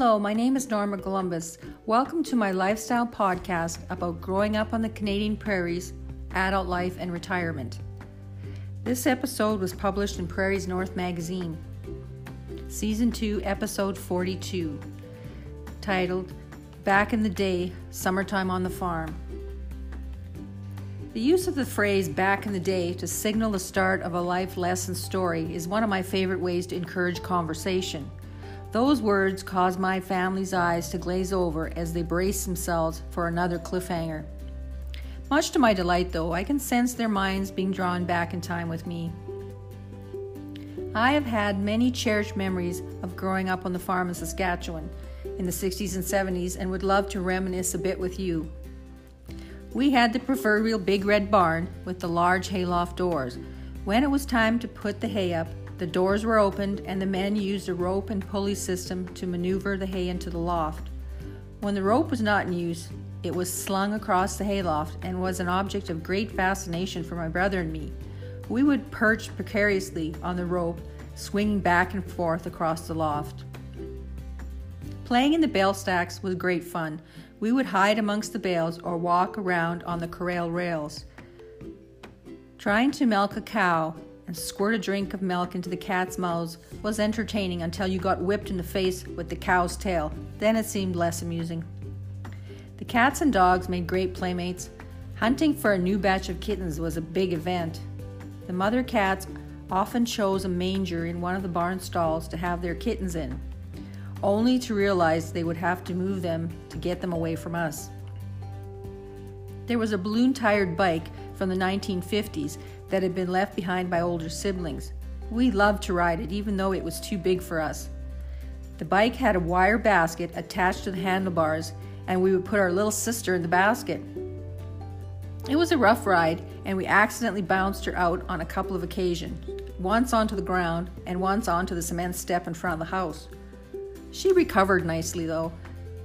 Hello, my name is Norma Columbus. Welcome to my lifestyle podcast about growing up on the Canadian prairies, adult life, and retirement. This episode was published in Prairies North magazine, Season 2, Episode 42, titled Back in the Day Summertime on the Farm. The use of the phrase back in the day to signal the start of a life lesson story is one of my favorite ways to encourage conversation. Those words caused my family's eyes to glaze over as they braced themselves for another cliffhanger. Much to my delight, though, I can sense their minds being drawn back in time with me. I have had many cherished memories of growing up on the farm in Saskatchewan in the 60s and 70s and would love to reminisce a bit with you. We had the proverbial big red barn with the large hayloft doors. When it was time to put the hay up, the doors were opened and the men used a rope and pulley system to maneuver the hay into the loft. When the rope was not in use, it was slung across the hayloft and was an object of great fascination for my brother and me. We would perch precariously on the rope, swinging back and forth across the loft. Playing in the bale stacks was great fun. We would hide amongst the bales or walk around on the corral rails. Trying to milk a cow and squirt a drink of milk into the cat's mouths was entertaining until you got whipped in the face with the cow's tail. Then it seemed less amusing. The cats and dogs made great playmates. Hunting for a new batch of kittens was a big event. The mother cats often chose a manger in one of the barn stalls to have their kittens in, only to realize they would have to move them to get them away from us. There was a balloon tired bike from the 1950s that had been left behind by older siblings. We loved to ride it, even though it was too big for us. The bike had a wire basket attached to the handlebars, and we would put our little sister in the basket. It was a rough ride, and we accidentally bounced her out on a couple of occasions once onto the ground and once onto the cement step in front of the house. She recovered nicely, though,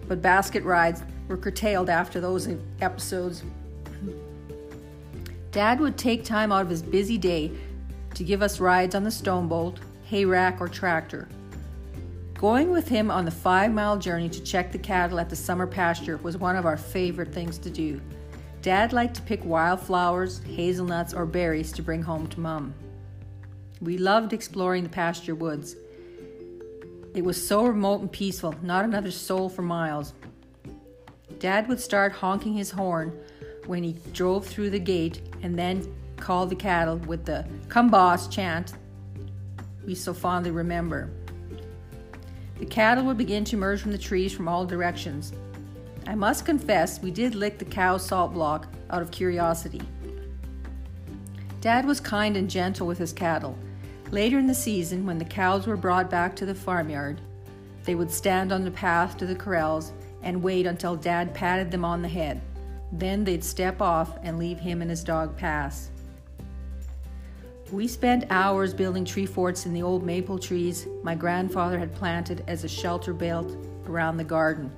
but basket rides were curtailed after those episodes Dad would take time out of his busy day to give us rides on the Stoneboat, hay rack, or tractor. Going with him on the five mile journey to check the cattle at the summer pasture was one of our favorite things to do. Dad liked to pick wildflowers, hazelnuts, or berries to bring home to Mum. We loved exploring the pasture woods. It was so remote and peaceful, not another soul for miles. Dad would start honking his horn when he drove through the gate and then called the cattle with the come boss chant we so fondly remember. The cattle would begin to emerge from the trees from all directions. I must confess, we did lick the cow's salt block out of curiosity. Dad was kind and gentle with his cattle. Later in the season, when the cows were brought back to the farmyard, they would stand on the path to the corrals and wait until Dad patted them on the head. Then they'd step off and leave him and his dog pass. We spent hours building tree forts in the old maple trees my grandfather had planted as a shelter belt around the garden.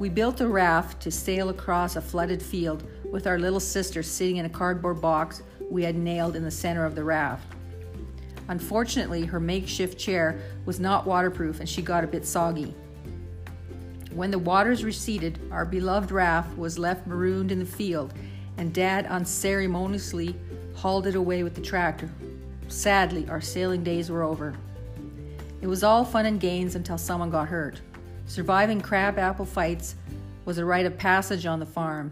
We built a raft to sail across a flooded field with our little sister sitting in a cardboard box we had nailed in the center of the raft. Unfortunately, her makeshift chair was not waterproof and she got a bit soggy. When the waters receded, our beloved raft was left marooned in the field, and Dad unceremoniously hauled it away with the tractor. Sadly, our sailing days were over. It was all fun and games until someone got hurt. Surviving crab apple fights was a rite of passage on the farm.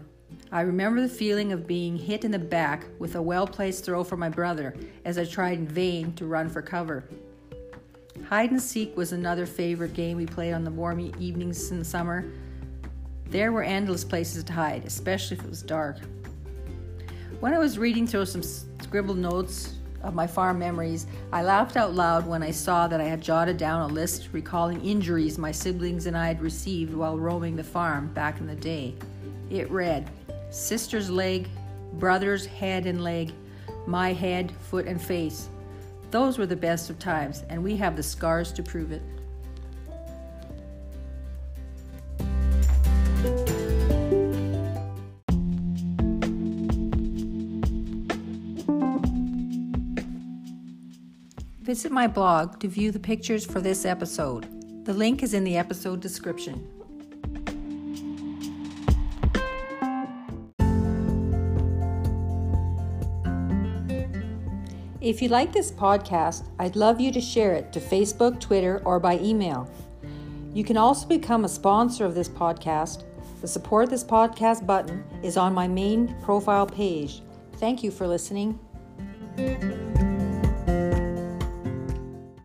I remember the feeling of being hit in the back with a well placed throw from my brother as I tried in vain to run for cover. Hide and seek was another favorite game we played on the warm evenings in the summer. There were endless places to hide, especially if it was dark. When I was reading through some scribbled notes of my farm memories, I laughed out loud when I saw that I had jotted down a list recalling injuries my siblings and I had received while roaming the farm back in the day. It read Sister's leg, brother's head and leg, my head, foot, and face. Those were the best of times, and we have the scars to prove it. Visit my blog to view the pictures for this episode. The link is in the episode description. If you like this podcast, I'd love you to share it to Facebook, Twitter, or by email. You can also become a sponsor of this podcast. The support this podcast button is on my main profile page. Thank you for listening.